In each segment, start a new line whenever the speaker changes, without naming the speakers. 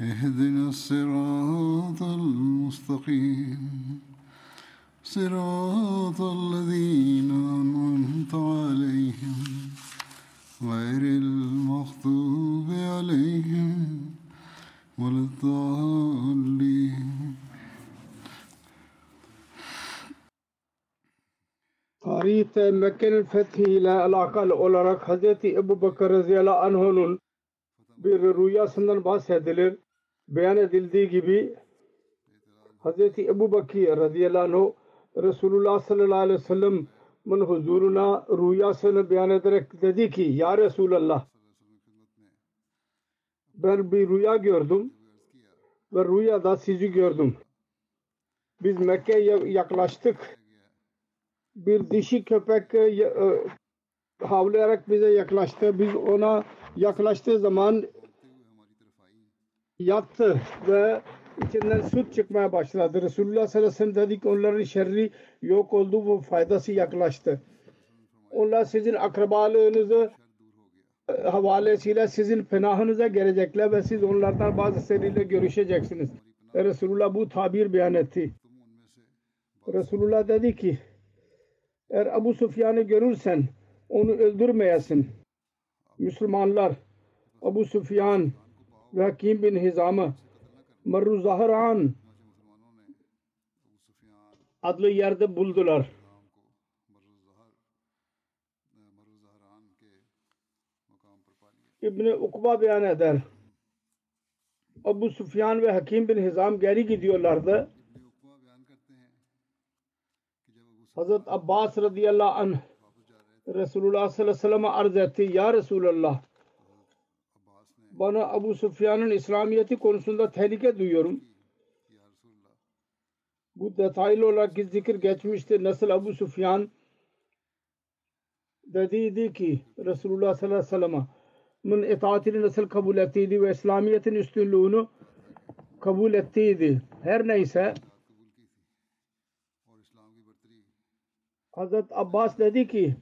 اهدنا الصراط المستقيم. صراط الذين أنعمت عليهم غير المغضوب عليهم ولا الضالين.
قريت مكان الفتح إلى العقل اولى حضرتي أبو بكر رضي الله عنه بر رؤيا سنن باسه Beyan edildiği gibi Hz. Ebu Bakır radıyallahu anh Resulullah sallallahu aleyhi ve sellem'in huzuruna rüyasını beyan ederek dedi ki Ya Resulallah ben bir rüya gördüm ve rüyada sizi gördüm. Biz Mekke'ye yaklaştık bir dişi köpek e, havlayarak bize yaklaştı. Biz ona yaklaştığı zaman yattı ve içinden süt çıkmaya başladı. Resulullah sallallahu aleyhi ve sellem dedi ki onların şerri yok oldu bu faydası yaklaştı. Onlar sizin akrabalığınızı e, havalesiyle sizin penahınıza gelecekler ve siz onlardan bazısıyla görüşeceksiniz. Ve Resulullah bu tabir beyan etti. Resulullah dedi ki eğer Abu Sufyan'ı görürsen onu öldürmeyesin. Müslümanlar Abu Sufyan ve Hakim bin Hizam'ı Marru Zahran adlı yerde buldular. İbni Ukba beyan eder. Abu Sufyan ve Hakim bin Hizam geri gidiyorlardı. Hazret Abbas radıyallahu anh Resulullah sallallahu aleyhi ve sellem'e arz etti. Ya Resulallah bana Abu Sufyan'ın İslamiyeti konusunda tehlike duyuyorum. Bu detaylı olarak zikir geçmişti. Nasıl Abu Sufyan dediydi ki Resulullah sallallahu aleyhi ve sellem'in itaatini nasıl kabul ettiydi ve İslamiyet'in üstünlüğünü kabul ettiydi. Her neyse Hazret Abbas dedi ki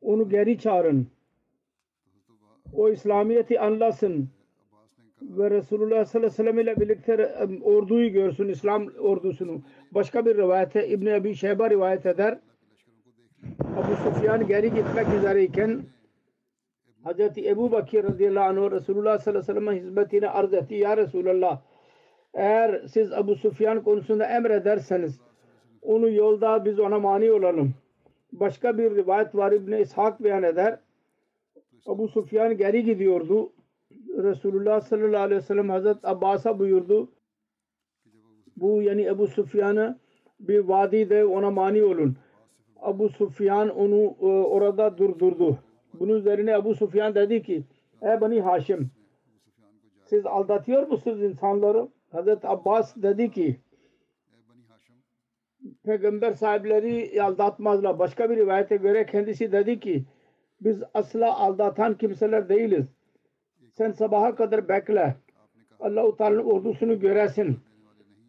onu geri çağırın. O İslamiyet'i anlasın ve Resulullah sallallahu aleyhi ve sellem ile birlikte orduyu görsün, İslam ordusunu. Başka bir rivayete İbn Ebi Şeyba rivayet eder. Abu Sufyan geri gitmek üzereyken Hz. Ebu Bakir radıyallahu anh Resulullah sallallahu aleyhi ve sellem'in hizmetine arz etti. Ya Resulallah eğer siz Abu Sufyan konusunda emrederseniz onu yolda biz ona mani olalım. Başka bir rivayet var İbni İshak beyan eder. Abu Sufyan geri gidiyordu. Resulullah sallallahu aleyhi ve sellem Hazret Abbas'a buyurdu. Bu yani Ebu Sufyan'ı bir vadide ona mani olun. Abu Sufyan onu e, orada durdurdu. Bunun üzerine Abu Sufyan dedi ki Ey Bani Haşim siz aldatıyor musunuz insanları? Hazret Abbas dedi ki peygamber sahipleri aldatmazlar. Başka bir rivayete göre kendisi dedi ki biz asla aldatan kimseler değiliz. Sen sabaha kadar bekle. Allah-u Teala'nın ordusunu göresin.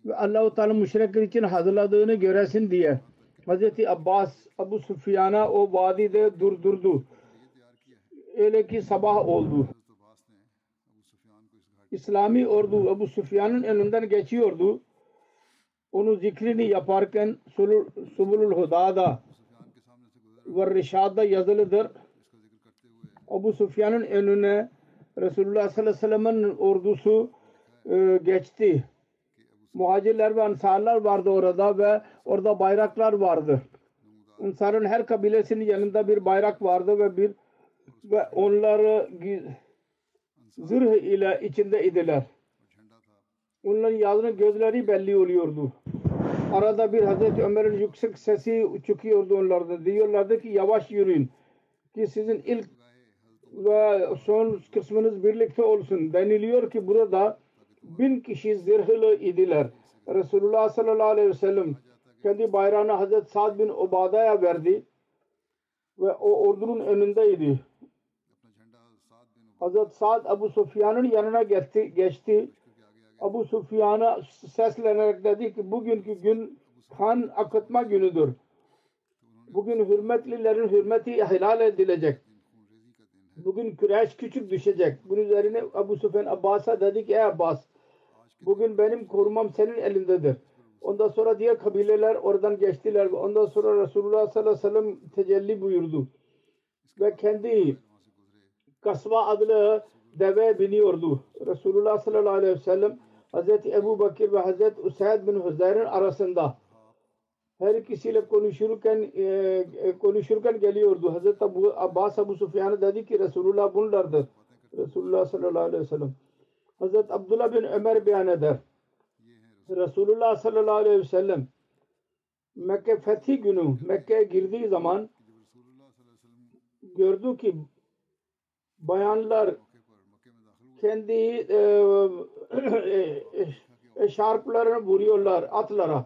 Ve Allah-u Teala müşrikler için hazırladığını göresin diye. Hz. Abbas Abu Sufyan'a o vadide durdurdu. Öyle ki sabah oldu. İslami ordu Abu Sufyan'ın önünden geçiyordu onu zikrini yaparken Subulul Huda'da ve Rişad'da yazılıdır. Abu Sufyan'ın önüne Resulullah sallallahu aleyhi ve sellem'in ordusu e, geçti. muhacirler ve ansarlar vardı orada ve orada bayraklar vardı. İnsanın her kabilesinin yanında bir bayrak vardı ve bir ve onları zırh ile içinde idiler. Onların yazının gözleri belli oluyordu. Arada bir Hazreti Ömer'in yüksek sesi çıkıyordu onlarda. Diyorlardı ki yavaş yürüyün. Ki sizin ilk ve son kısmınız birlikte olsun. Deniliyor ki burada bin kişi zırhlı idiler. Resulullah sallallahu aleyhi ve sellem kendi bayrağını Hazreti Sa'd bin Ubada'ya verdi ve o ordunun önündeydi. Hazreti Sa'd Abu Sufyan'ın yanına geçti, geçti. Abu Sufyan'a seslenerek dedi ki bugünkü gün kan akıtma günüdür. Bugün hürmetlilerin hürmeti helal edilecek. Bugün küreş küçük düşecek. Bunun üzerine Abu Sufyan Abbas'a dedi ki ey Abbas bugün benim korumam senin elindedir. Ondan sonra diğer kabileler oradan geçtiler. Ondan sonra Resulullah sallallahu aleyhi ve sellem tecelli buyurdu. Ve kendi kasva adlı deve biniyordu. Resulullah sallallahu aleyhi ve sellem Hazreti Ebu Bakir ve Hazreti Usaid bin Hüzeyr'in arasında her ikisiyle konuşurken e, konuşurken geliyordu. Hazreti Abu Abbas Abu Sufyan'a dedi ki Resulullah bunlardır. Resulullah sallallahu aleyhi ve sellem. Hazreti Abdullah bin Ömer beyan eder. Resulullah sallallahu aleyhi ve sellem Mekke fethi günü Mekke'ye girdiği zaman gördü ki bayanlar kendi e, eşarplarını vuruyorlar atlara.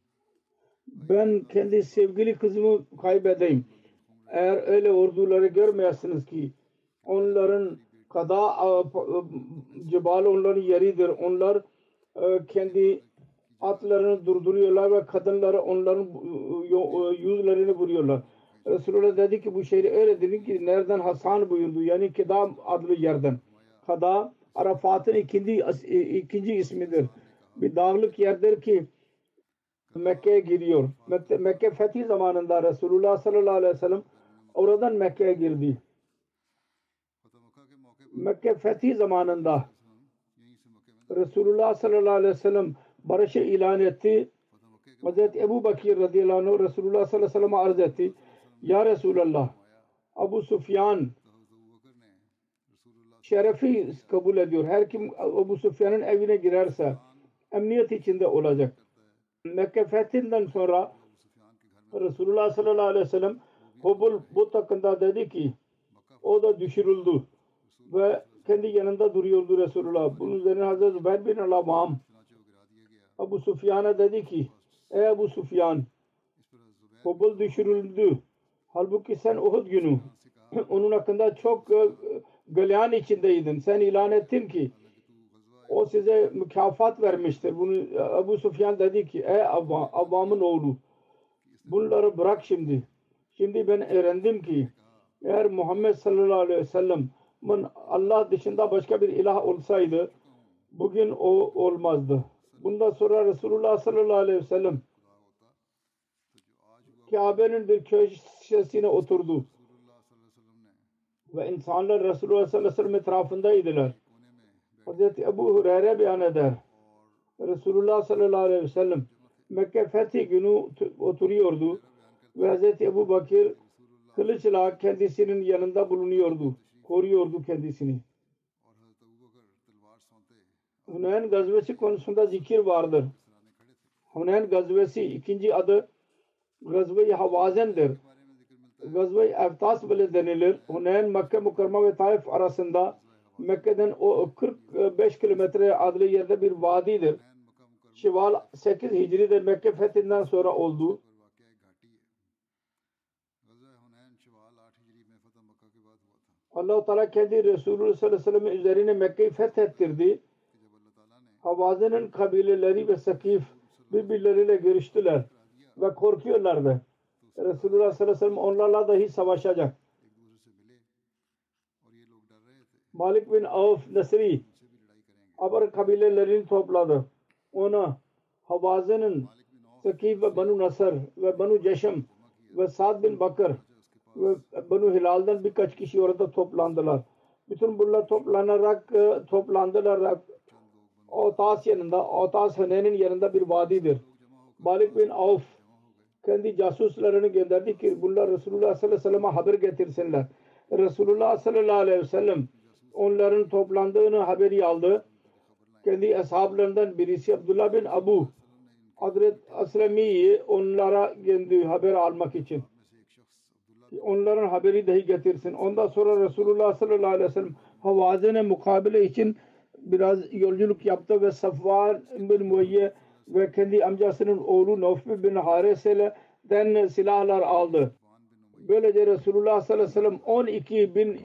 Ben kendi sevgili kızımı kaybedeyim. Eğer öyle orduları görmeyesiniz ki onların kada cebal onların yeridir. Onlar e, kendi atlarını durduruyorlar ve kadınları onların e, yüzlerini vuruyorlar. Resulullah dedi ki bu şehri öyle dedi ki nereden Hasan buyurdu. Yani Keda adlı yerden. Kada Arafat'ın ikinci, ikinci ismidir. Bir dağlık yerdir ki Mekke'ye giriyor. Mekke, Mekke fethi zamanında Resulullah sallallahu aleyhi ve sellem oradan Mekke'ye girdi. Mekke fethi zamanında Resulullah sallallahu aleyhi ve sellem barışı ilan etti. Hazreti Ebu Bakir radıyallahu anh Resulullah sallallahu aleyhi ve sellem'e arz etti. Ya Resulallah Abu Sufyan şerefi kabul ediyor. Her kim Abu Sufyan'ın evine girerse emniyet içinde olacak. Mekke fethinden sonra Resulullah sallallahu aleyhi ve sellem Hubul bu hakkında dedi ki o da düşürüldü ve kendi yanında duruyordu Resulullah. Bunun üzerine Hazreti Zübeyir bin Al-Amam Abu Sufyan'a dedi ki ey Abu Sufyan Hubul düşürüldü. Halbuki sen Uhud günü onun hakkında çok galyan içindeydin. Sen ilan ettin ki o size mükafat vermiştir. Bunu Abu Sufyan dedi ki ey Avvam'ın oğlu bunları bırak şimdi. Şimdi ben öğrendim ki eğer Muhammed sallallahu aleyhi ve sellem Allah dışında başka bir ilah olsaydı bugün o olmazdı. Bundan sonra Resulullah sallallahu aleyhi ve sellem Kabe'nin bir köşesine oturdu. Ve insanlar Resulullah sallallahu aleyhi ve sellem etrafındaydılar. Hazreti Ebu Hureyre beyan eder. Resulullah sallallahu aleyhi ve sellem Mekke fethi günü oturuyordu ve Hazreti Ebu Bakir kılıçla kendisinin yanında bulunuyordu. Koruyordu kendisini. Hunayn gazvesi konusunda zikir vardır. Hunayn gazvesi ikinci adı Gazve-i Havazen'dir. Gazve-i Eftas bile denilir. Hunayn Mekke Mukarreme ve Taif arasında Mekke'den o 45 kilometre adlı yerde bir vadidir. Şival 8 Hicri'de Mekke fethinden sonra oldu. Allah-u Teala kendi Resulü sallallahu aleyhi ve sellem üzerine Mekke'yi fethettirdi. Havazen'in kabileleri ve Sakif birbirleriyle görüştüler ve korkuyorlardı. Resulullah sallallahu aleyhi ve sellem onlarla dahi savaşacak. Malik bin Avf Nasri Abar kabilelerini topladı. Ona
Havazin'in
Sakif ve Banu Nasr ve Banu Ceşem ve Sa'd bin Bakır ve Banu Hilal'dan birkaç kişi orada toplandılar. Bütün bunlar toplanarak e, toplandılar. Otas yanında, Otas Hüneyn'in yanında bir vadidir. Malik bin Avf kendi casuslarını gönderdi ki bunlar Resulullah sallallahu aleyhi ve sellem'e haber getirsinler. Resulullah sallallahu aleyhi ve sellem onların toplandığını haberi aldı. Kendi eshablarından birisi Abdullah bin Abu Hazret Aslami'yi onlara kendi haber almak için onların haberi dahi getirsin. Ondan sonra Resulullah sallallahu aleyhi ve sellem Havazin'e mukabele için biraz yolculuk yaptı ve Safvar bin Muayye ve kendi amcasının oğlu Nofbi bin Haris den silahlar aldı. Böylece Resulullah sallallahu aleyhi ve sellem 12 bin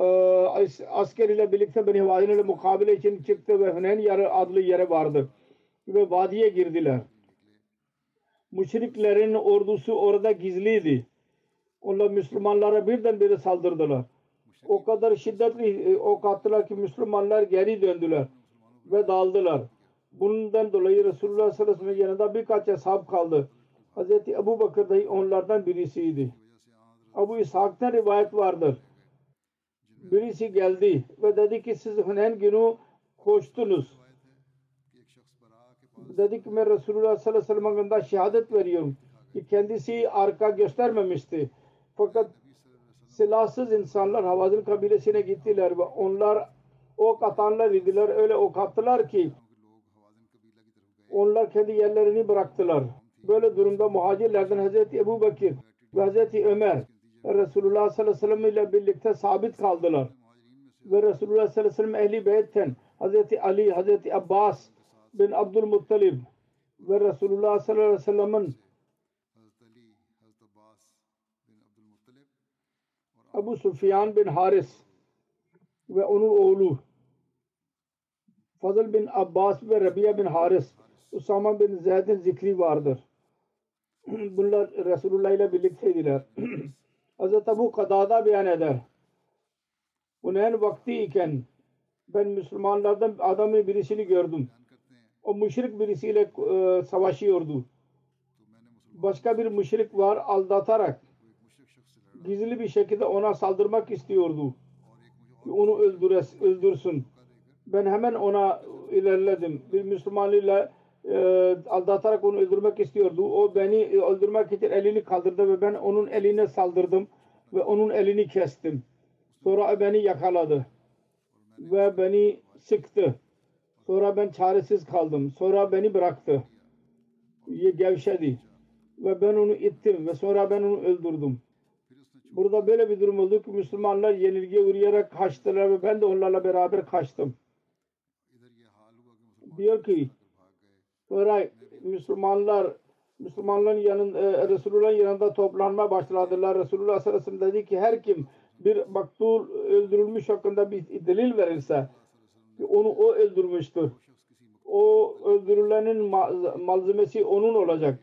e, as- asker ile birlikte Beni Havazen ile mukabele için çıktı ve Huneyn yarı adlı yere vardı. Ve vadiye girdiler. Müşriklerin ordusu orada gizliydi. Onlar Müslümanlara birdenbire saldırdılar. O kadar şiddetli e, ok attılar ki Müslümanlar geri döndüler ve dağıldılar. Bundan dolayı Resulullah sallallahu aleyhi ve sellem yanında birkaç ashab kaldı. Hazreti Ebu Bakır dahi onlardan birisiydi. Abu İshak'tan rivayet vardır birisi geldi ve dedi ki siz Hunen günü koştunuz. Dedi ki ben Resulullah sallallahu aleyhi ve sellem'e hakkında şehadet veriyorum ki kendisi arka göstermemişti. Fakat silahsız insanlar Havazin kabilesine gittiler ve onlar ok atanlar idiler. Öyle ok attılar ki onlar kendi yerlerini bıraktılar. Böyle durumda muhacirlerden Hz. Ebu Bakir ve Hz. Ömer Resulullah sallallahu aleyhi ve sellem ile birlikte sabit kaldılar. Ve Resulullah sallallahu aleyhi ve sellem ehli beytten Hazreti Ali, Hazreti Abbas bin Abdülmuttalib ve Resulullah sallallahu aleyhi ve sellem'in Abu Sufyan bin Haris ve onun oğlu Fazıl bin Abbas ve Rabia bin Haris Usama bin Zeyd'in zikri vardır. Bunlar Resulullah ile birlikteydiler. Hz. Ebu Kadada beyan eder. Huneyn vakti iken ben Müslümanlardan adamı birisini gördüm. O müşrik birisiyle e, savaşıyordu. Başka bir müşrik var aldatarak gizli bir şekilde ona saldırmak istiyordu. Onu öldüres, öldürsün. Ben hemen ona ilerledim. Bir Müslüman ile e, aldatarak onu öldürmek istiyordu. O beni e, öldürmek için elini kaldırdı ve ben onun eline saldırdım ve onun elini kestim. Sonra beni yakaladı ve beni sıktı. Sonra ben çaresiz kaldım. Sonra beni bıraktı. Gevşedi. Ve ben onu ittim ve sonra ben onu öldürdüm. Burada böyle bir durum oldu ki Müslümanlar yenilgiye uğrayarak kaçtılar ve ben de onlarla beraber kaçtım. Diyor ki Sonra Müslümanlar Müslümanların yanın e, Resulullah'ın yanında toplanma başladılar. Resulullah sallallahu aleyhi dedi ki her kim bir maktul öldürülmüş hakkında bir delil verirse ki onu o öldürmüştür. O öldürülenin malzemesi onun olacak.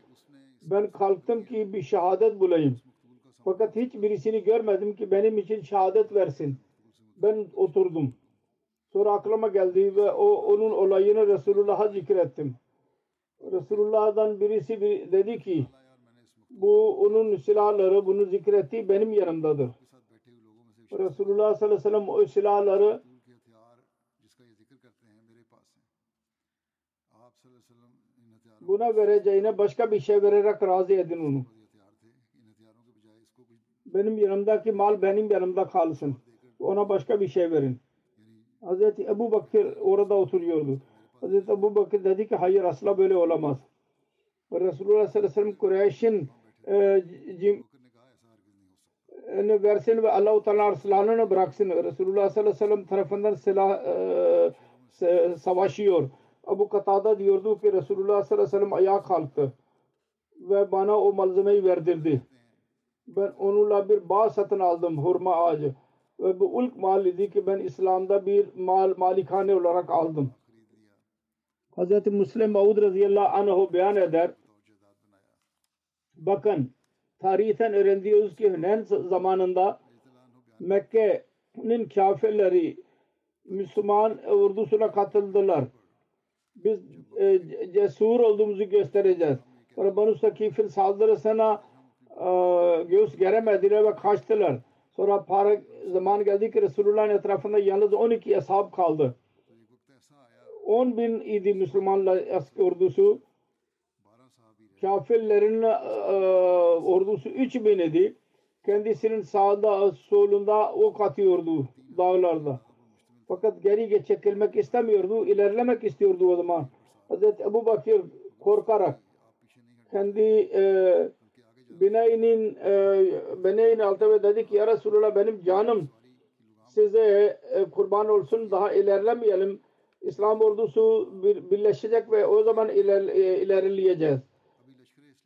Ben kalktım ki bir şehadet bulayım. Fakat hiç birisini görmedim ki benim için şehadet versin. Ben oturdum. Sonra aklıma geldi ve o onun olayını Resulullah'a zikrettim. Resulullah'dan birisi bir dedi ki bu onun silahları bunu zikretti benim yanımdadır. Resulullah sallallahu aleyhi ve sellem o silahları buna vereceğine başka bir şey vererek razı edin onu. Benim yanımdaki mal benim yanımda kalsın. Ona başka bir şey verin. Hazreti Ebu Bakir orada oturuyordu. Hazreti Ebu Bakır dedi ki hayır asla böyle olamaz. Resulullah sallallahu aleyhi ve sellem Kureyş'in e, e, versin ve Allah-u Teala arsalanını bıraksın. Resulullah sallallahu aleyhi ve sellem tarafından silah e, savaşıyor. Abu Katada diyordu ki Resulullah sallallahu aleyhi ve sellem ayağa kalktı ve bana o malzemeyi verdirdi. Ben onunla bir bağ satın aldım hurma ağacı. Ve bu ulk mal idi ki ben İslam'da bir mal malikane olarak aldım. Hz. Müslim Maud radıyallahu anh beyan eder. Bakın tarihten öğreniyoruz ki Hünen zamanında Mekke'nin kafirleri Müslüman ordusuna katıldılar. Biz e, cesur olduğumuzu göstereceğiz. Sonra Banu Sakif'in saldırısına e, göğüs geremediler ve kaçtılar. Sonra para zaman geldi ki Resulullah'ın etrafında yalnız 12 ashab kaldı. 10 bin idi Müslümanlar ordusu. Kafirlerin e, ordusu 3 bin idi. Kendisinin sağda solunda ok atıyordu dağlarda. Fakat geri çekilmek istemiyordu. ilerlemek istiyordu o zaman. Hazreti Ebu Bakır korkarak kendi e, bineğinin e, bineğin altı ve dedi ki ya Resulallah benim canım size e, kurban olsun daha ilerlemeyelim. İslam ordusu bir, birleşecek ve o zaman iler, e, ilerleyeceğiz.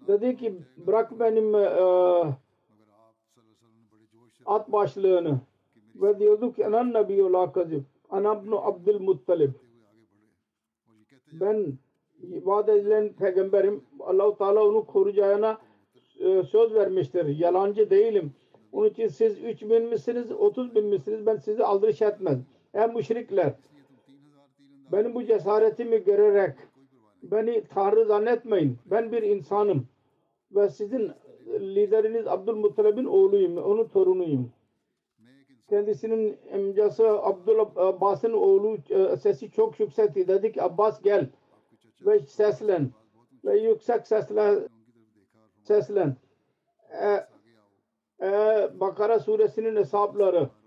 Dedi ki bırak benim e, at başlığını ve diyordu ki anan nebiyyu la kazib anabnu abdülmuttalib ben vaat edilen peygamberim Allah-u Teala onu koruyacağına e, söz vermiştir. Yalancı değilim. Onun için siz 3 bin misiniz, 30 bin misiniz? Ben sizi aldırış etmez. Ey müşrikler benim bu cesaretimi görerek beni Tanrı zannetmeyin. Ben bir insanım. Ve sizin lideriniz Abdülmuttalib'in oğluyum. Onun torunuyum. Kendisinin amcası Abdülabbas'ın oğlu e, sesi çok yüksekti. Dedi ki Abbas gel ve seslen ve yüksek sesle seslen. E, e, Bakara suresinin hesapları e,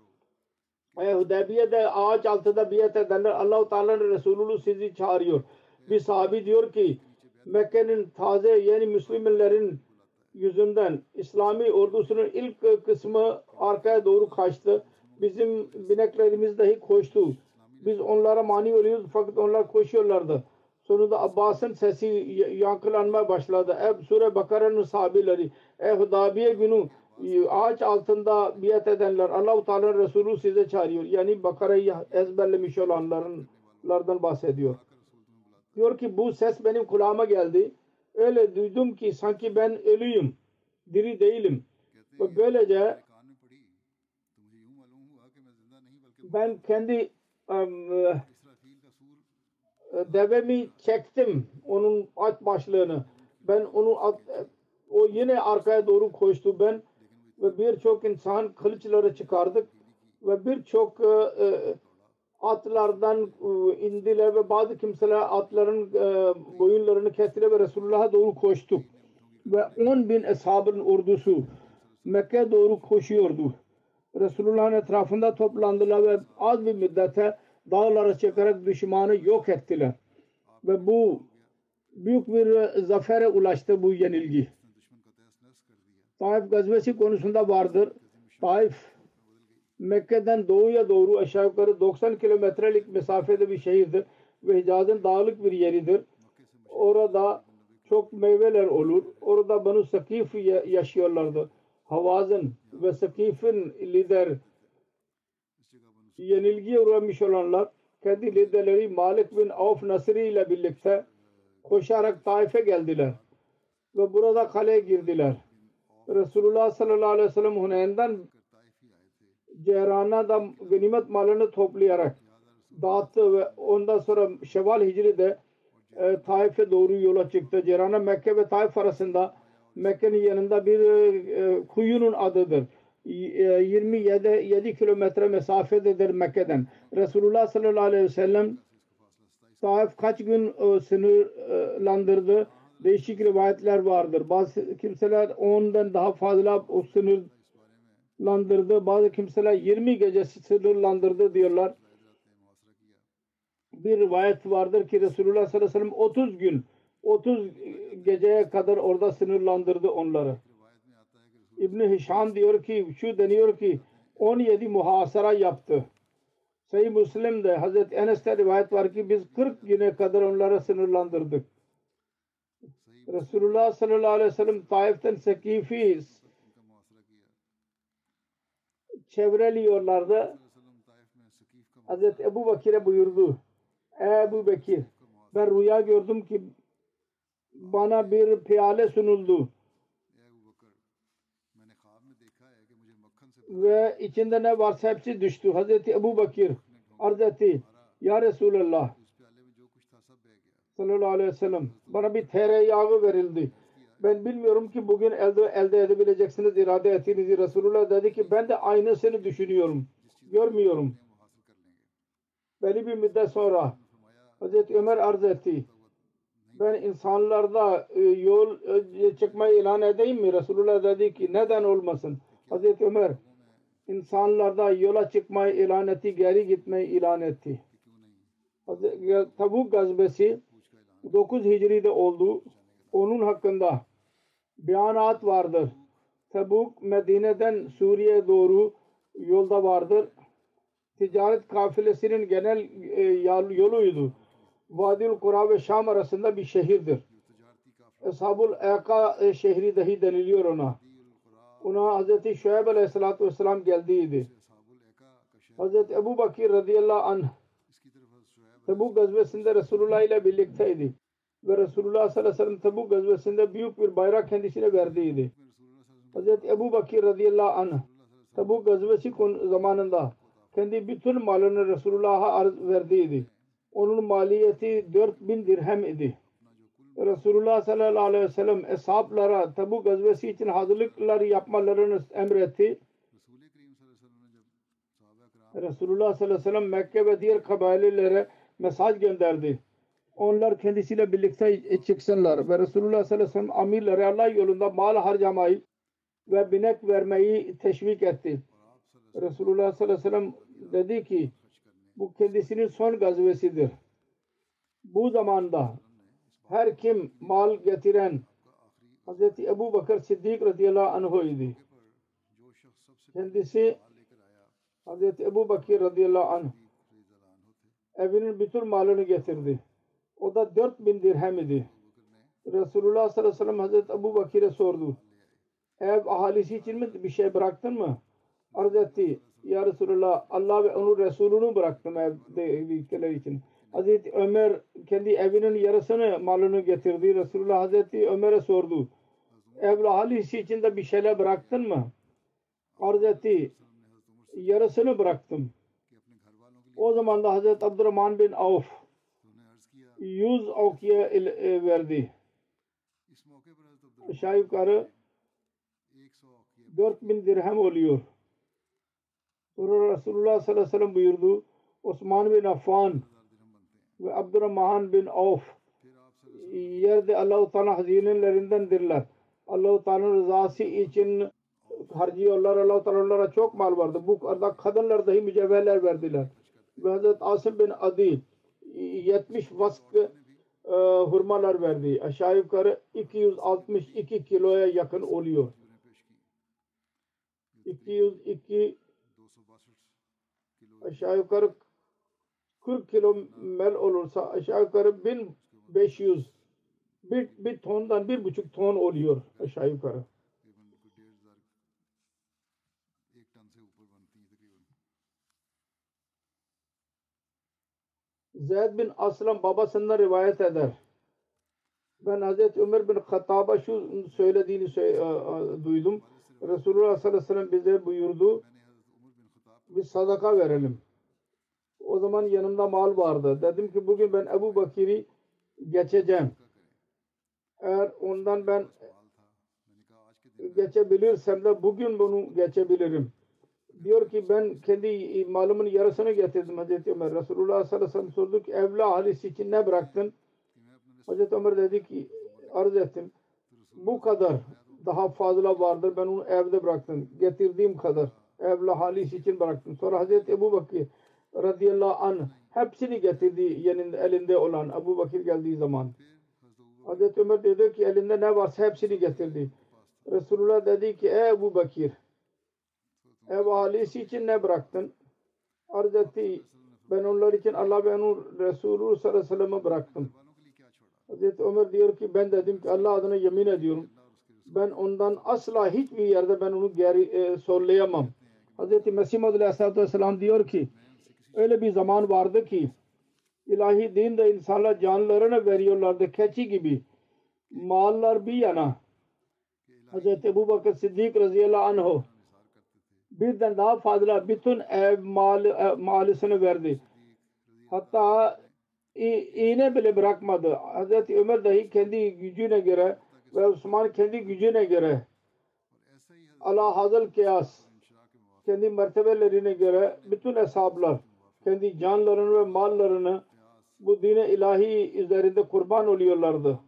Hudeybiye'de ağaç altında biat edenler Allah-u Teala'nın Resulü sizi çağırıyor. Bir sahabi diyor ki Mekke'nin taze yeni Müslümanların yüzünden İslami ordusunun ilk kısmı arkaya doğru kaçtı. Bizim bineklerimiz dahi koştu. Biz onlara mani oluyoruz fakat onlar koşuyorlardı. Sonunda Abbas'ın sesi yankılanmaya başladı. Ey Sure Bakara'nın sahabileri, ey Hudabiye günü ağaç altında biat edenler Allah-u Teala Resulü size çağırıyor. Yani Bakara'yı ezberlemiş olanlardan bahsediyor. Diyor ki bu ses benim kulağıma geldi. Öyle duydum ki sanki ben ölüyüm. Diri değilim. Ve böylece ben kendi um, devemi çektim. Onun at başlığını. Ben onu at, o yine arkaya doğru koştu. Ben ve birçok insan kılıçları çıkardık ve birçok e, atlardan e, indiler ve bazı kimseler atların e, boyunlarını kestiler ve Resulullah'a doğru koştuk. Ve 10 bin eshabın ordusu Mekke doğru koşuyordu. Resulullah'ın etrafında toplandılar ve az bir müddete dağlara çıkarak düşmanı yok ettiler. Ve bu büyük bir zafere ulaştı bu yenilgi. Taif gazvesi konusunda vardır. Taif Mekke'den doğuya doğru aşağı yukarı 90 kilometrelik mesafede bir şehirdir ve Hicaz'ın dağlık bir yeridir. Orada çok meyveler olur. Orada Banu Sakif yaşıyorlardı. Havazın ve Sakif'in lider yenilgiye uğramış olanlar kendi liderleri Malik bin Avf Nasri ile birlikte koşarak Taif'e geldiler. Ve burada kaleye girdiler. Resulullah sallallahu aleyhi ve sellem Huneyn'den Ceyran'a da ganimet malını toplayarak dağıttı ve ondan sonra Şevval Hicri'de e, Taif'e doğru yola çıktı. Ceyran'a Mekke ve Taif arasında Mekke'nin yanında bir e, kuyunun adıdır. E, 27 7 kilometre mesafededir Mekke'den. Resulullah sallallahu aleyhi ve sellem Taif kaç gün e, sınırlandırdı? Değişik rivayetler vardır. Bazı kimseler ondan daha fazla o sınır sınırlandırdı. Bazı kimseler 20 gecesi sınırlandırdı diyorlar. Bir rivayet vardır ki Resulullah sallallahu aleyhi ve sellem 30 gün 30 geceye kadar orada sınırlandırdı onları. İbni Hişam diyor ki şu deniyor ki 17 muhasara yaptı. Sahih Müslim'de Hazreti Enes'te rivayet var ki biz 40 güne kadar onlara sınırlandırdık. Resulullah sallallahu aleyhi ve sellem Taif'ten Sekifi çevreliyorlardı. Hazreti Ebu Bakir'e buyurdu. Ebu Bekir ben rüya gördüm ki bana bir piyale sunuldu. Ve içinde ne varsa hepsi düştü. Hazreti Ebu Bakir arz etti. Ya Resulallah sallallahu aleyhi ve sellem bana bir tereyağı verildi. Ben bilmiyorum ki bugün elde, elde edebileceksiniz irade ettiğinizi. Resulullah dedi ki ben de aynısını düşünüyorum. Görmüyorum. Beni bir müddet sonra Hazreti Ömer arz etti. Ben insanlarda e, yol e, çıkmayı ilan edeyim mi? Resulullah dedi ki neden olmasın? Hazreti Ömer insanlarda yola çıkmayı ilan etti, geri gitmeyi ilan etti. Tabuk
gazbesi
9 Hicri'de oldu. Onun hakkında beyanat vardır. Tebuk Medine'den Suriye'ye doğru yolda vardır. Ticaret kafilesinin genel e, yoluydu. Vadil Kura ve Şam arasında bir şehirdir. Eshabul Eka e, şehri dahi deniliyor ona. Ona Hz. Şuayb aleyhissalatu vesselam geldiydi. Hz. Ebu Bakir radıyallahu anh Tebuk gazvesinde Resulullah ile birlikteydi. Ve Resulullah sallallahu aleyhi ve sellem Tebuk gazvesinde büyük bir bayrak kendisine verdiydi. Hz. Ebu Bakir radıyallahu anh Tebuk gazvesi zamanında kendi bütün malını Resulullah'a arz verdiydi. Onun maliyeti 4000 dirhem idi. Resulullah sallallahu aleyhi ve sellem eshaplara Tebuk gazvesi için hazırlıklar yapmalarını emretti. Resulullah sallallahu aleyhi ve sellem Mekke ve diğer kabilelere mesaj gönderdi. Onlar kendisiyle birlikte çıksınlar ve Resulullah sallallahu aleyhi ve sellem amirleri Allah yolunda mal harcamayı ve binek vermeyi teşvik etti. Resulullah sallallahu aleyhi ve sellem dedi ki bu kendisinin son gazvesidir. Bu zamanda her kim mal getiren Hz. Ebu Bakır Siddik radıyallahu anh idi. Kendisi Hz. Ebu Bakir radıyallahu anh evinin bütün malını getirdi. O da 4000 dirhem idi. Resulullah sallallahu aleyhi ve sellem Hazreti Abu Bakir'e sordu. Ev ahalisi için mi bir şey bıraktın mı? Arz etti. Ya Resulullah Allah ve onun Resulunu bıraktım evdekiler için. Hazreti Ömer kendi evinin yarısını malını getirdi. Resulullah Hazreti Ömer'e sordu. Ev ahalisi için de bir şeyler bıraktın mı? Arz etti. Yarısını bıraktım. O zaman da Hazreti Abdurrahman bin Avf 100 okya e, verdi. Aşağı yukarı 4000 dirhem oluyor. Sonra Resulullah sallallahu aleyhi ve sellem buyurdu. Osman bin Affan ve Abdurrahman bin Avf yerde Allah-u Teala hazinelerindendirler. Allah-u Teala rızası için harcıyorlar. Allah-u Teala onlara çok mal vardı. Bu arada kadınlar dahi mücevherler verdiler ve Hazreti Asım bin Adi 70 vaskı e, hurmalar verdi. Aşağı yukarı 262 kiloya yakın oluyor. 202 aşağı yukarı 40 kilo mel olursa aşağı yukarı 1500 bir, bir tondan bir buçuk ton oluyor aşağı yukarı. Zeyd bin Aslan babasından rivayet eder. Ben Hazreti Ömer bin Hattab'a şu söylediğini söyle, e, duydum. Resulullah sallallahu aleyhi ve sellem bize buyurdu. Biz sadaka verelim. O zaman yanımda mal vardı. Dedim ki bugün ben Ebu Bakir'i geçeceğim. Eğer ondan ben geçebilirsem de bugün bunu geçebilirim diyor ki ben kendi e, malımın yarısını getirdim Hazreti Ömer. Resulullah sallallahu aleyhi ve sellem sordu ki evla ailesi için ne bıraktın? Hazreti Ömer dedi ki arz ettim. Bu kadar daha fazla vardır. Ben onu evde bıraktım. Getirdiğim kadar evla halis için bıraktım. Sonra Hazreti Ebu Bakir radıyallahu anh hepsini getirdi yeninde, elinde olan Ebu Bakir geldiği zaman. Hazreti Ömer dedi ki elinde ne varsa hepsini getirdi. Resulullah dedi ki ey Ebu Bakir ev ahalisi için ne bıraktın? Arz etti ben onlar için Allah ve onun Resulü sallallahu aleyhi ve sellem'i bıraktım. Hazreti Ömer diyor ki ben dedim ki Allah adına yemin ediyorum. Ben ondan asla hiçbir yerde ben onu geri e, sorlayamam. Hazreti Mesih Madhu Aleyhisselatü Vesselam diyor ki öyle bir zaman vardı ki ilahi dinde insanlar canlarını veriyorlardı keçi gibi. Mallar bir yana. Hazreti Ebu Bakır Siddik radıyallahu anh birden daha fazla bütün ev mal, ev, malisini verdi. Hatta iğne bile bırakmadı. Hz. Ömer dahi kendi gücüne göre ve Osman kendi gücüne göre Allah hazal kıyas kendi mertebelerine göre bütün hesaplar kendi canlarını ve mallarını bu dine ilahi üzerinde kurban oluyorlardı.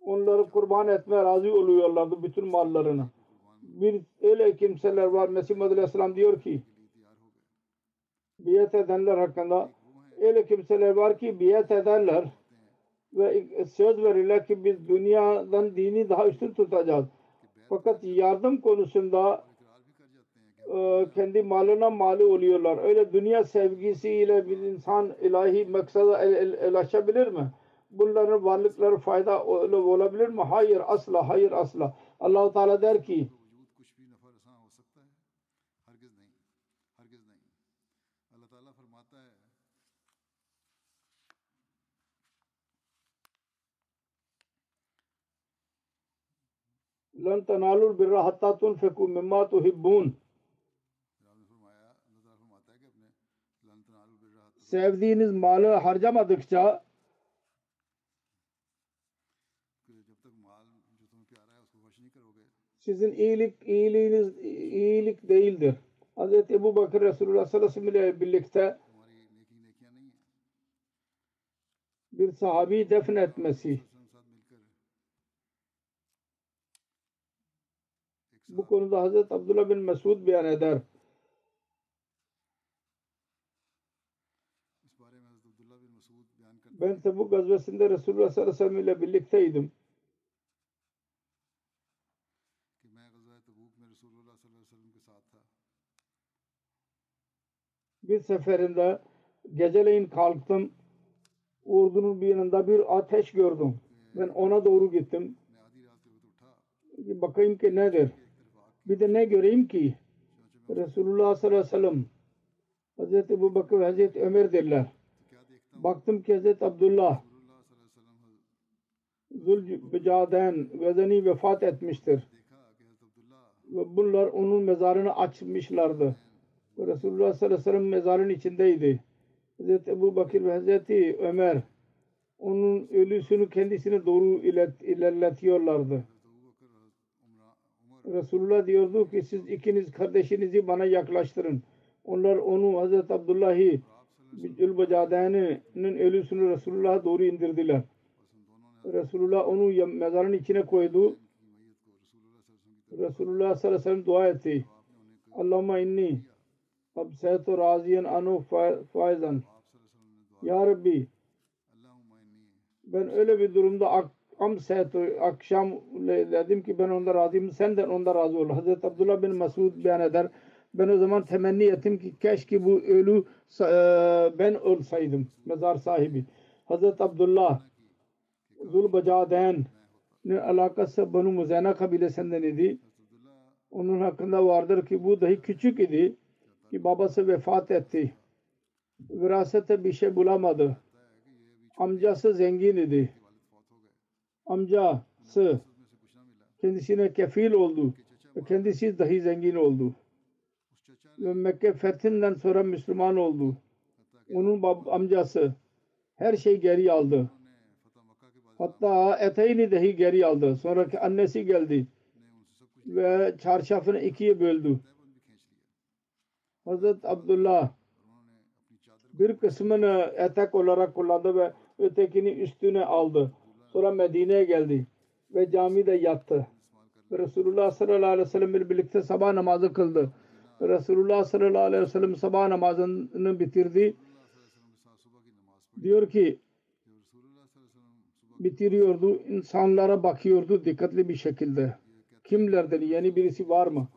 Onları kurban etme razı oluyorlardı bütün mallarını. Bir öyle kimseler var Mesih Muhammed Aleyhisselam diyor ki biat edenler hakkında öyle kimseler var ki biat ederler ve söz verirler ki biz dünyadan dini daha üstün tutacağız. Fakat yardım konusunda e, kendi malına mali oluyorlar. Öyle dünya sevgisiyle bir insan ilahi maksada ulaşabilir mi? Bunların varlıkları fayda olabilir mi? Hayır asla hayır asla. allah Teala der ki
لَنْ تَنَالُوا الْبِرَّ حَتَّى تُنْفِقُوا مِمَّا تُحِبُّونَ
Sevdiğiniz malı harcamadıkça sizin iyilik iyiliğiniz iyilik değildir. Hz. Ebu Bakır Resulullah sallallahu aleyhi ve sellem ile birlikte bir sahabi
defnetmesi
bu konuda Hazreti Abdullah bin Mesud beyan eder. Ben Tebuk gazvesinde Resulullah sallallahu aleyhi ve sellem ile birlikteydim. Bir seferinde geceleyin kalktım. Ordunun bir yanında bir ateş gördüm. Ben ona doğru gittim. Bakayım ki nedir? Bir de ne göreyim ki Resulullah sallallahu aleyhi ve sellem Hazreti Ebu Bakır ve Hazreti Ömer derler. Baktım ki Hazreti Abdullah Zülbecaden vezeni vefat etmiştir. Ve bunlar onun mezarını açmışlardı. Resulullah sallallahu aleyhi ve sellem mezarın içindeydi. Hazreti Ebu Bakir ve Hazreti Ömer onun ölüsünü kendisine doğru ilet, ilerletiyorlardı. Resulullah diyordu ki siz ikiniz kardeşinizi bana yaklaştırın. Onlar onu Hazreti Abdullah'ı Zülbecadeyn'in ölüsünü Resulullah'a doğru indirdiler. Resulullah onu mezarın içine koydu. Resulullah sallallahu aleyhi ve sellem dua etti. Allahümme inni absetu raziyen anu faizan. Ya Rabbi ben öyle bir durumda ak amse to akşam dedim ki ben onda razıyım sen de onda razı ol. Hazreti Abdullah bin Mesud beyan eder. Ben o zaman temenni ettim ki keşke bu ölü e, ben olsaydım mezar sahibi. Hazreti Abdullah Zulbacaden ne alakası Banu Muzena kabilesinden idi. Onun hakkında vardır ki bu dahi küçük idi ki babası vefat etti. Virasete bir şey bulamadı. Amcası zengin idi amcası kendisine kefil oldu. Kendisi dahi zengin oldu. Ve Mekke fethinden sonra Müslüman oldu. Onun bab, amcası her şey geri aldı. Hatta eteğini dahi geri aldı. Sonraki annesi geldi ve çarşafını ikiye böldü. Hazret Abdullah bir kısmını etek olarak kullandı ve ötekini üstüne aldı. Sonra Medine'ye geldi ve camide yattı. Resulullah sallallahu aleyhi ve sellem ile birlikte sabah namazı kıldı. Resulullah sallallahu aleyhi ve sellem sabah namazını bitirdi. Diyor ki bitiriyordu, insanlara bakıyordu dikkatli bir şekilde. Kimlerden yeni birisi var mı?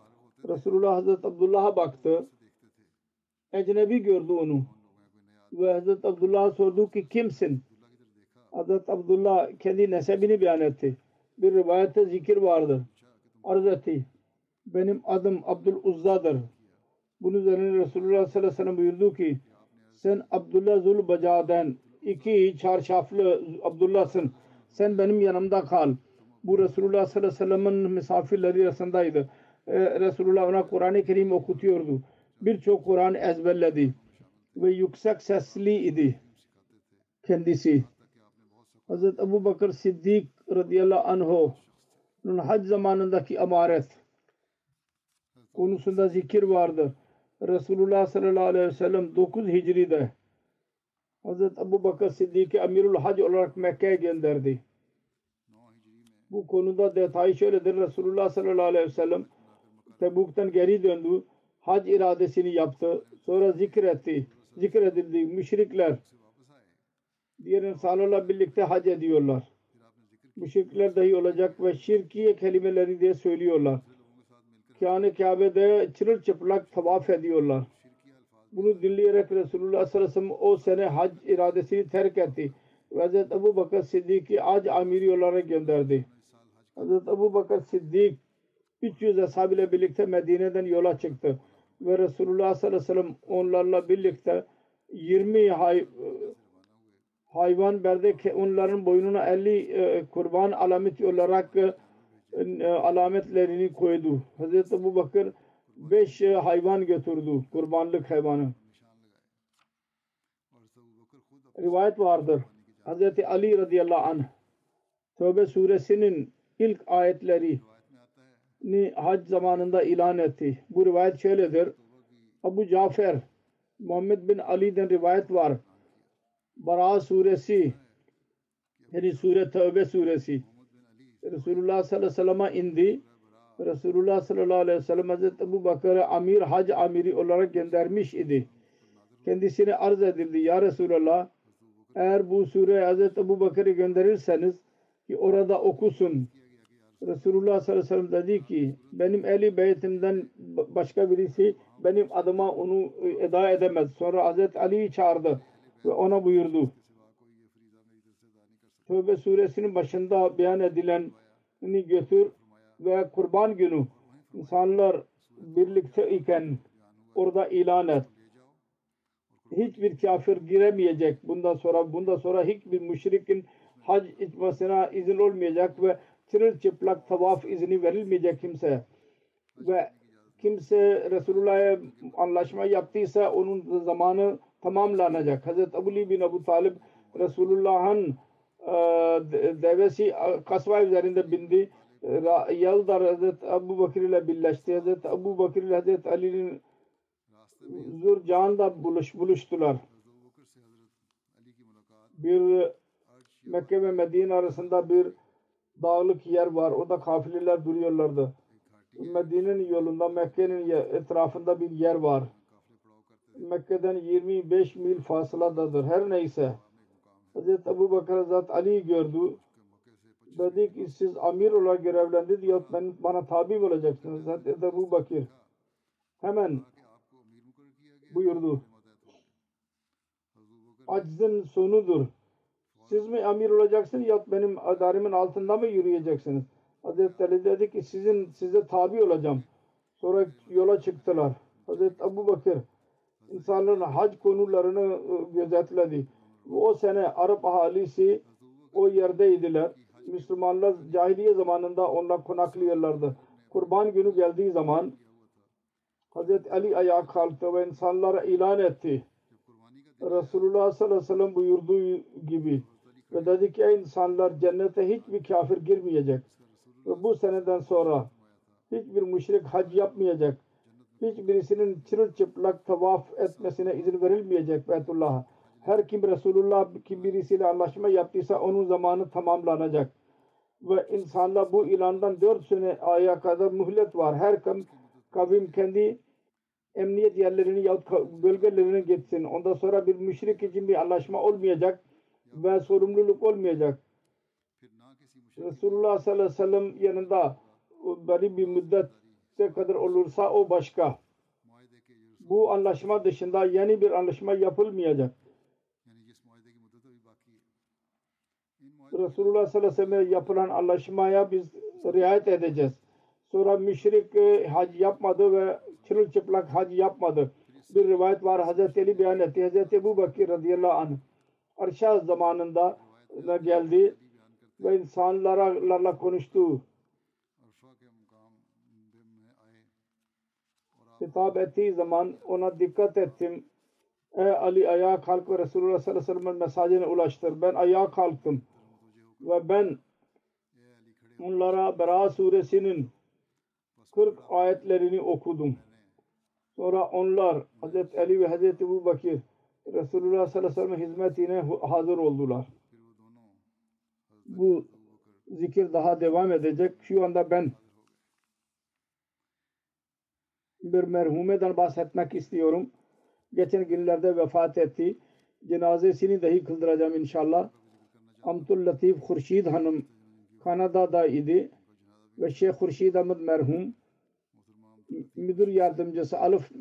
Resulullah Hazreti Abdullah'a baktı. Ecnebi gördü onu. Ve Hazreti Abdullah sordu ki kimsin? Hazreti Abdullah kendi nesebini beyan etti. Bir rivayette zikir vardır. Arz etti. Benim adım Abdul Uzza'dır. Bunun üzerine Resulullah sallallahu aleyhi ve sellem buyurdu ki sen Abdullah Zulbaca'dan iki çarşaflı Abdullah'sın. Sen benim yanımda kal. Bu Resulullah sallallahu aleyhi ve sellem'in misafirleri arasındaydı. Ee, Resulullah ona Kur'an-ı Kerim okutuyordu. Birçok Kur'an ezberledi ve yüksek sesli idi kendisi. Hazreti Ebu Bakır Siddik radıyallahu anh'un hac zamanındaki amaret konusunda zikir vardır. Resulullah sallallahu aleyhi ve sellem 9 Hicri'de Hazreti Ebu Bakır Siddiq'i Amirul Hac olarak Mekke'ye gönderdi. Bu konuda detayı şöyledir. Resulullah sallallahu aleyhi ve sellem Tebuk'tan geri döndü. Hac iradesini yaptı. Sonra zikretti. Zikredildi. Müşrikler diğer insanlarla birlikte hac ediyorlar. Müşrikler dahi olacak ve şirkiye kelimeleri diye söylüyorlar. Kâne Kabe'de çırılçıplak tavaf ediyorlar. Bunu dinleyerek Resulullah sallallahu aleyhi ve sellem o sene hac iradesini terk etti. Ve Hz. Ebu Bakır Siddiq'i hac amiri olarak gönderdi. Hz. Ebu Bakır Siddiq 300 ashab ile birlikte Medine'den yola çıktı. Ve Resulullah sallallahu aleyhi ve sellem onlarla birlikte 20 hay, hayvan verdi onların boynuna 50 e, kurban alameti olarak e, alametlerini koydu. Hazreti Ebu Bakır 5 hayvan götürdü. Kurbanlık hayvanı. Rivayet vardır. Hazreti Ali radıyallahu anh Tövbe suresinin ilk ayetleri ni hac zamanında ilan etti. Bu rivayet şöyledir. Abu Cafer Muhammed bin Ali'den rivayet var. Bara suresi yani sure Tövbe suresi Resulullah sallallahu aleyhi ve sellem'e indi. Resulullah sallallahu aleyhi ve sellem Hazreti Ebu Bakır'ı amir, hac amiri olarak göndermiş idi. Kendisine arz edildi. Ya Resulallah eğer bu sure Hazreti Ebu Bakır'ı gönderirseniz ki orada okusun. Resulullah sallallahu aleyhi ve sellem dedi ki benim eli beytimden başka birisi benim adıma onu eda edemez. Sonra Hazreti Ali'yi çağırdı ve ona buyurdu. Tövbe suresinin başında beyan edileni götür ve kurban günü insanlar birlikte iken orada ilan et. Hiçbir kafir giremeyecek. Bundan sonra bundan sonra hiçbir müşrikin hac etmesine izin olmayacak ve çırılçıplak tavaf izni verilmeyecek kimse. Ve kimse Resulullah'a anlaşma yaptıysa onun zamanı tamamlanacak. Hazreti Ebu bin Ebu Talib Resulullah'ın devesi kasva üzerinde bindi. Yalda Hazreti Ebu Bakır ile birleşti. Hazreti Ebu Bakır ile Hazreti Ali'nin Zurcan'da buluş, buluştular. Bir Mekke ve Medine arasında bir dağlık yer var. Orada kafileler duruyorlardı. Medine'nin yolunda Mekke'nin etrafında bir yer var. Mekke'den 25 mil fasıladadır. Her neyse. Hazreti Ebu Bakır Hazreti Ali'yi gördü. Dedi ki siz amir olarak görevlendirdi ya ben, bana tabi olacaksınız. Hazreti Ebu Bakır hemen buyurdu. Aczın sonudur. Siz mi amir olacaksınız ya benim adarimin altında mı yürüyeceksiniz? Hazreti Ali dedi ki sizin size tabi olacağım. Sonra yola çıktılar. Hazreti Ebu Bakır insanların hac konularını gözetledi. O sene Arap ahalisi o yerdeydiler. Müslümanlar cahiliye zamanında onlar konaklıyorlardı. Kurban günü geldiği zaman Hazreti Ali ayağa kalktı ve insanlara ilan etti. Resulullah sallallahu aleyhi ve sellem buyurduğu gibi ve dedi ki insanlar cennete hiçbir kafir girmeyecek. Ve bu seneden sonra hiçbir müşrik hac yapmayacak. Hiçbirisinin çırılçıplak tavaf etmesine izin verilmeyecek Beytullah'a. Her kim Resulullah kim birisiyle anlaşma yaptıysa onun zamanı tamamlanacak. Ve insanlar bu ilandan dört sene aya kadar mühlet var. Her kim kavim kendi emniyet yerlerini yahut bölgelerini gitsin. Ondan sonra bir müşrik için bir anlaşma olmayacak ve sorumluluk olmayacak. Resulullah sallallahu aleyhi ve sellem yanında belli bir müddete kadar olursa o başka. Bu anlaşma dışında yeni bir anlaşma yapılmayacak. Resulullah sallallahu aleyhi ve sellem yapılan anlaşmaya biz riayet edeceğiz. Sonra müşrik hac yapmadı ve çırılçıplak hac yapmadı. bir rivayet var Hazreti Ali beyan etti. Hazreti Ebu Bakir radıyallahu anh Arşa zamanında da geldi ve insanlarla konuştu. hitap ettiği zaman ona dikkat ettim. Ey Ali ayağa kalk ve Resulullah sallallahu aleyhi ve sellem'in mesajını ulaştır. Ben ayağa kalktım ve ben onlara Bera suresinin 40 ayetlerini okudum. Sonra onlar Hz. Ali ve Hz. Ebu Bakir Resulullah sallallahu aleyhi ve sellem'in hizmetine hazır oldular. Bu zikir daha devam edecek. Şu anda ben bir merhumeden bahsetmek istiyorum. Geçen günlerde vefat etti. Cenazesini dahi kıldıracağım inşallah. Amtul Latif Khurşid Hanım Kanada'da idi ve Şeyh Khurşid Ahmet merhum müdür yardımcısı Alf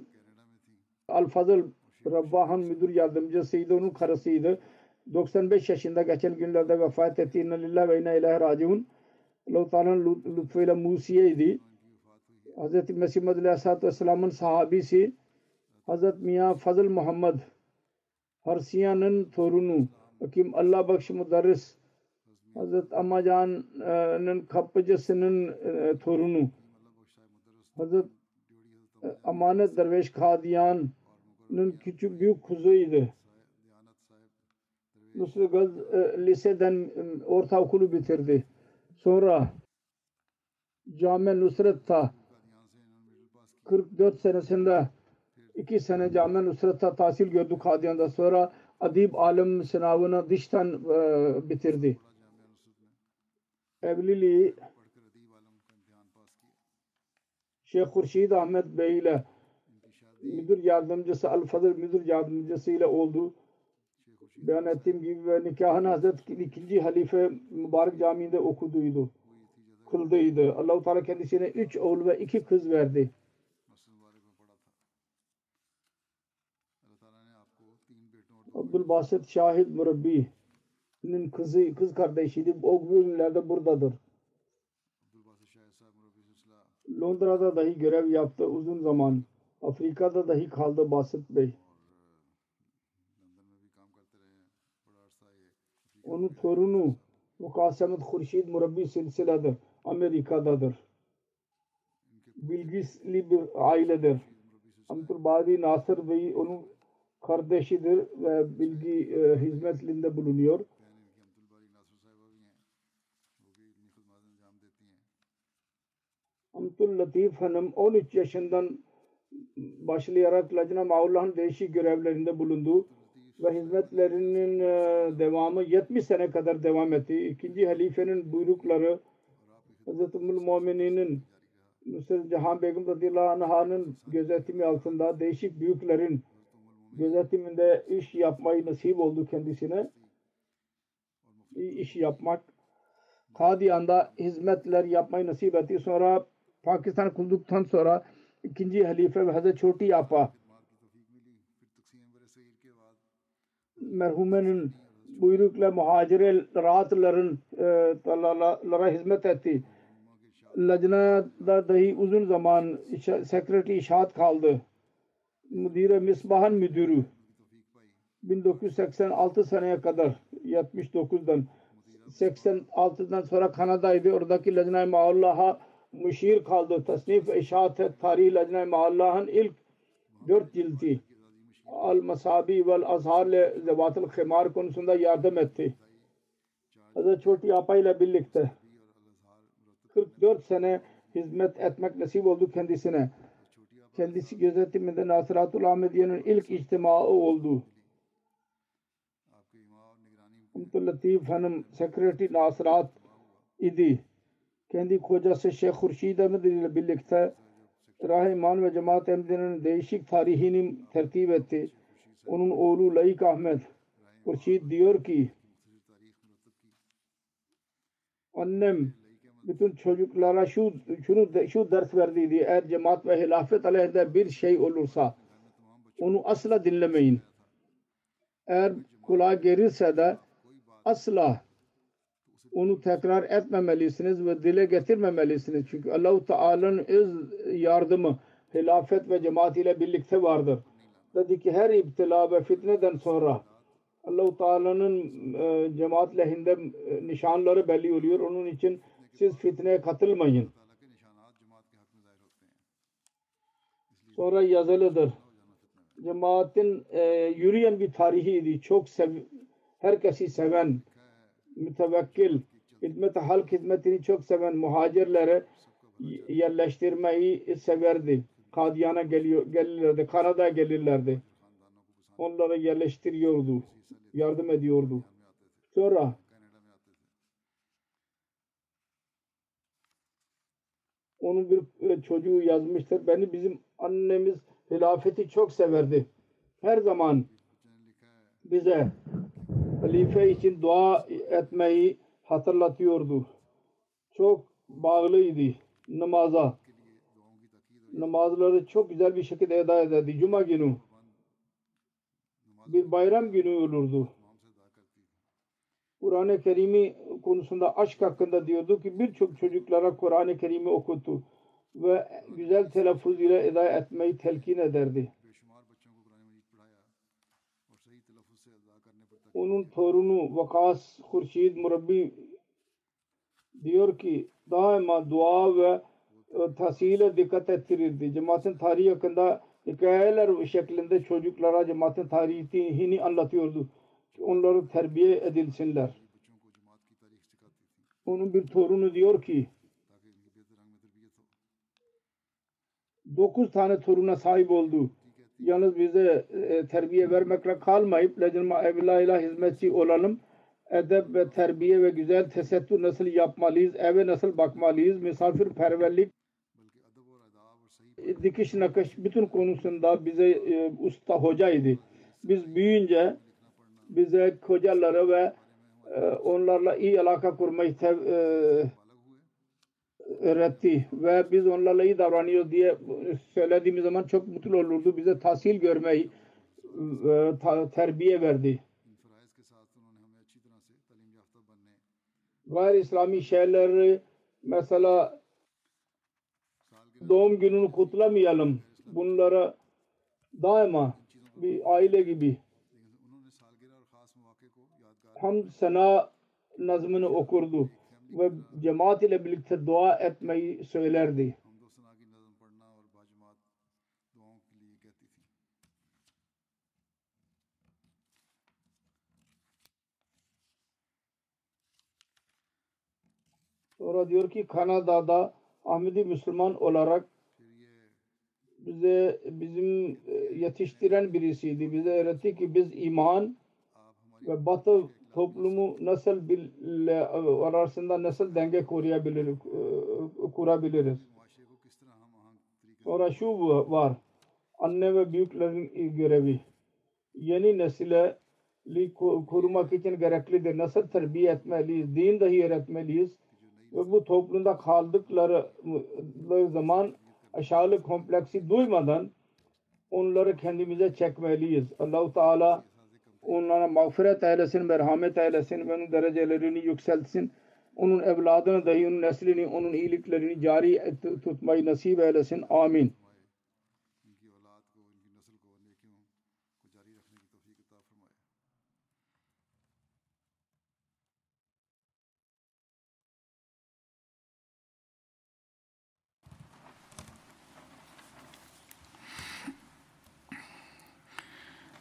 Al Fazıl Rabbahan müdür yardımcısıydı. Onun karısıydı. 95 yaşında geçen günlerde vefat etti. İnna lillahi ve inna ilahi raciun. Allah-u Teala'nın lütfuyla Musiye'ydi. Hz. Mesih Madri Aleyhisselatü Vesselam'ın sahabisi Hz. Miyan Fazıl Muhammed Harsiyan'ın torunu Hakim Allah Bakşı Mudarris Hz. Amacan'ın kapıcısının e, torunu Hz. Amanet Derveş Kadiyan'ın küçük büyük kuzuydu. Nusret Gaz e, liseden e, ortaokulu bitirdi. Sonra Cami Nusret'ta 44 senesinde iki sene Cami Nusret'ta tahsil gördü Kadiyan'da. Sonra Adib Alim sınavını dıştan e, bitirdi. Evliliği Şeyh Hurşid Ahmet Bey ile müdür yardımcısı Al Fazıl müdür yardımcısı ile oldu. Beyan ettiğim gibi ve nikahını Hazreti ikinci halife Mübarek Camii'nde okuduydu. Kıldıydı. Allah-u Teala kendisine üç oğul ve iki kız verdi. Abdülbasit Şahit Murabbi'nin kızı, kız kardeşiydi. O günlerde buradadır. Londra'da dahi görev yaptı uzun zaman. Afrika'da dahi kaldı Basit Bey. Onun torunu Mukasemet Hurşid Murabbi silsiledir. Amerika'dadır. Bilgisli bir ailedir. Abdülbadi Nasır Bey onun kardeşidir ve bilgi e, hizmetinde bulunuyor. Amtul Latif Hanım 13 yaşından başlayarak Lacna Maullah'ın değişik görevlerinde bulundu ve hizmetlerinin e, devamı 70 sene kadar devam etti. İkinci halifenin buyrukları Hz. Mu'mininin Nusret Cihan Begum radıyallahu anh'ın gözetimi altında değişik büyüklerin gözetiminde iş yapmayı nasip oldu kendisine. İyi iş yapmak. Kadiyan'da hizmetler yapmayı nasip etti. Sonra Pakistan kurulduktan sonra ikinci halife ve Hazreti Çoti Apa merhumenin buyrukla muhacire rahatların e, hizmet etti. Lacna'da dahi uzun zaman sekreteri işaret kaldı. Müdire Misbahan müdürü 1986 seneye kadar 79'dan 86'dan sonra Kanada'ydı. Oradaki Lacna-i Maullah'a müşir kaldı. Tasnif ve işaret tarihi Lacna-i Maullah'ın ilk dört cildi. Al-Masabi vel Azhar ile Zevat-ı Khimar konusunda yardım etti. Hazreti Çoti Apa ile birlikte 44 sene hizmet etmek nasip oldu kendisine. Kendisi gözetiminde Nasiratul Ahmediye'nin ilk içtimaı oldu. Abdül Latif Hanım Sekreteri Nasirat idi. Kendi kocası Şeyh Hurşid Ahmed ile birlikte Rahiman ve Cemaat Emdi'nin değişik tarihini tertip etti. Onun oğlu Layık Ahmet Hurşid diyor ki annem bütün çocuklara şu şunu şu ders verdiydi. Eğer cemaat ve hilafet aleyhinde bir şey olursa onu asla dinlemeyin. Eğer kulağa gelirse de asla onu tekrar etmemelisiniz ve dile getirmemelisiniz. Çünkü Allahu Teala'nın yardımı hilafet ve cemaat ile birlikte vardır. dedi ki her iptila ve fitneden sonra Allah-u Teala'nın e, cemaat lehinde e, nişanları belli oluyor. Onun için siz fitneye katılmayın. Sonra yazılıdır. Cemaatin e, yürüyen bir tarihiydi. Çok sev herkesi seven, mütevekkil, hizmet halk hizmetini çok seven muhacirlere yerleştirmeyi severdi. Kadiyana geliyor, gelirlerdi, Kanada gelirlerdi. Onlara yerleştiriyordu, yardım ediyordu. Sonra Onun bir e, çocuğu yazmıştır. Beni bizim annemiz hilafeti çok severdi. Her zaman bize halife için dua etmeyi hatırlatıyordu. Çok bağlıydı namaza. Namazları çok güzel bir şekilde eda ederdi. Cuma günü bir bayram günü olurdu. Kur'an-ı Kerim'i konusunda aşk hakkında diyordu ki birçok çocuklara Kur'an-ı Kerim'i okuttu ve güzel telaffuz ile eda etmeyi telkin ederdi. Onun torunu Vakas Hurşid Murabbi diyor ki daima dua ve e, tahsile dikkat ettirirdi. Cemaatin tarihi hakkında hikayeler şeklinde çocuklara cemaatin tarihini anlatıyordu onları terbiye edilsinler. Onun bir torunu diyor ki dokuz tane toruna sahip oldu. Yalnız bize e, terbiye vermekle kalmayıp Lecnuma Evlâhilâ hizmetçi olalım. Edep ve terbiye ve güzel tesettür nasıl yapmalıyız? Eve nasıl bakmalıyız? Misafirperverlik dikiş nakış bütün konusunda bize e, usta hocaydı. Biz büyüyünce bize kocaları ve e, onlarla iyi alaka kurmayı sev, e, öğretti ve biz onlarla iyi davranıyoruz diye söylediğimiz zaman çok mutlu olurdu. Bize tahsil görmeyi e, terbiye verdi. Gayri İslami şeyleri mesela doğum gününü kutlamayalım. Bunlara daima bir aile gibi hamd sana nazmını okurdu ve cemaat ile birlikte dua etmeyi söylerdi. Sonra diyor ki Kanada'da Ahmedi Müslüman olarak bize bizim e, yetiştiren birisiydi. Bize öğretti ki biz iman ve batı toplumu nasıl bir e, arasında nasıl denge koruyabiliriz, e, kurabiliriz? Sonra şu var. Anne ve büyüklerin görevi. Yeni nesile korumak için gereklidir. Nasıl terbiye etmeliyiz? Din dahi öğretmeliyiz. Ve bu toplumda kaldıkları zaman aşağılık kompleksi duymadan onları kendimize çekmeliyiz. Allahu Teala onlara mağfiret eylesin, merhamet eylesin ve onun derecelerini yükseltsin. Onun evladını dahi, onun neslini, onun iyiliklerini cari et- tutmayı nasip eylesin. Amin.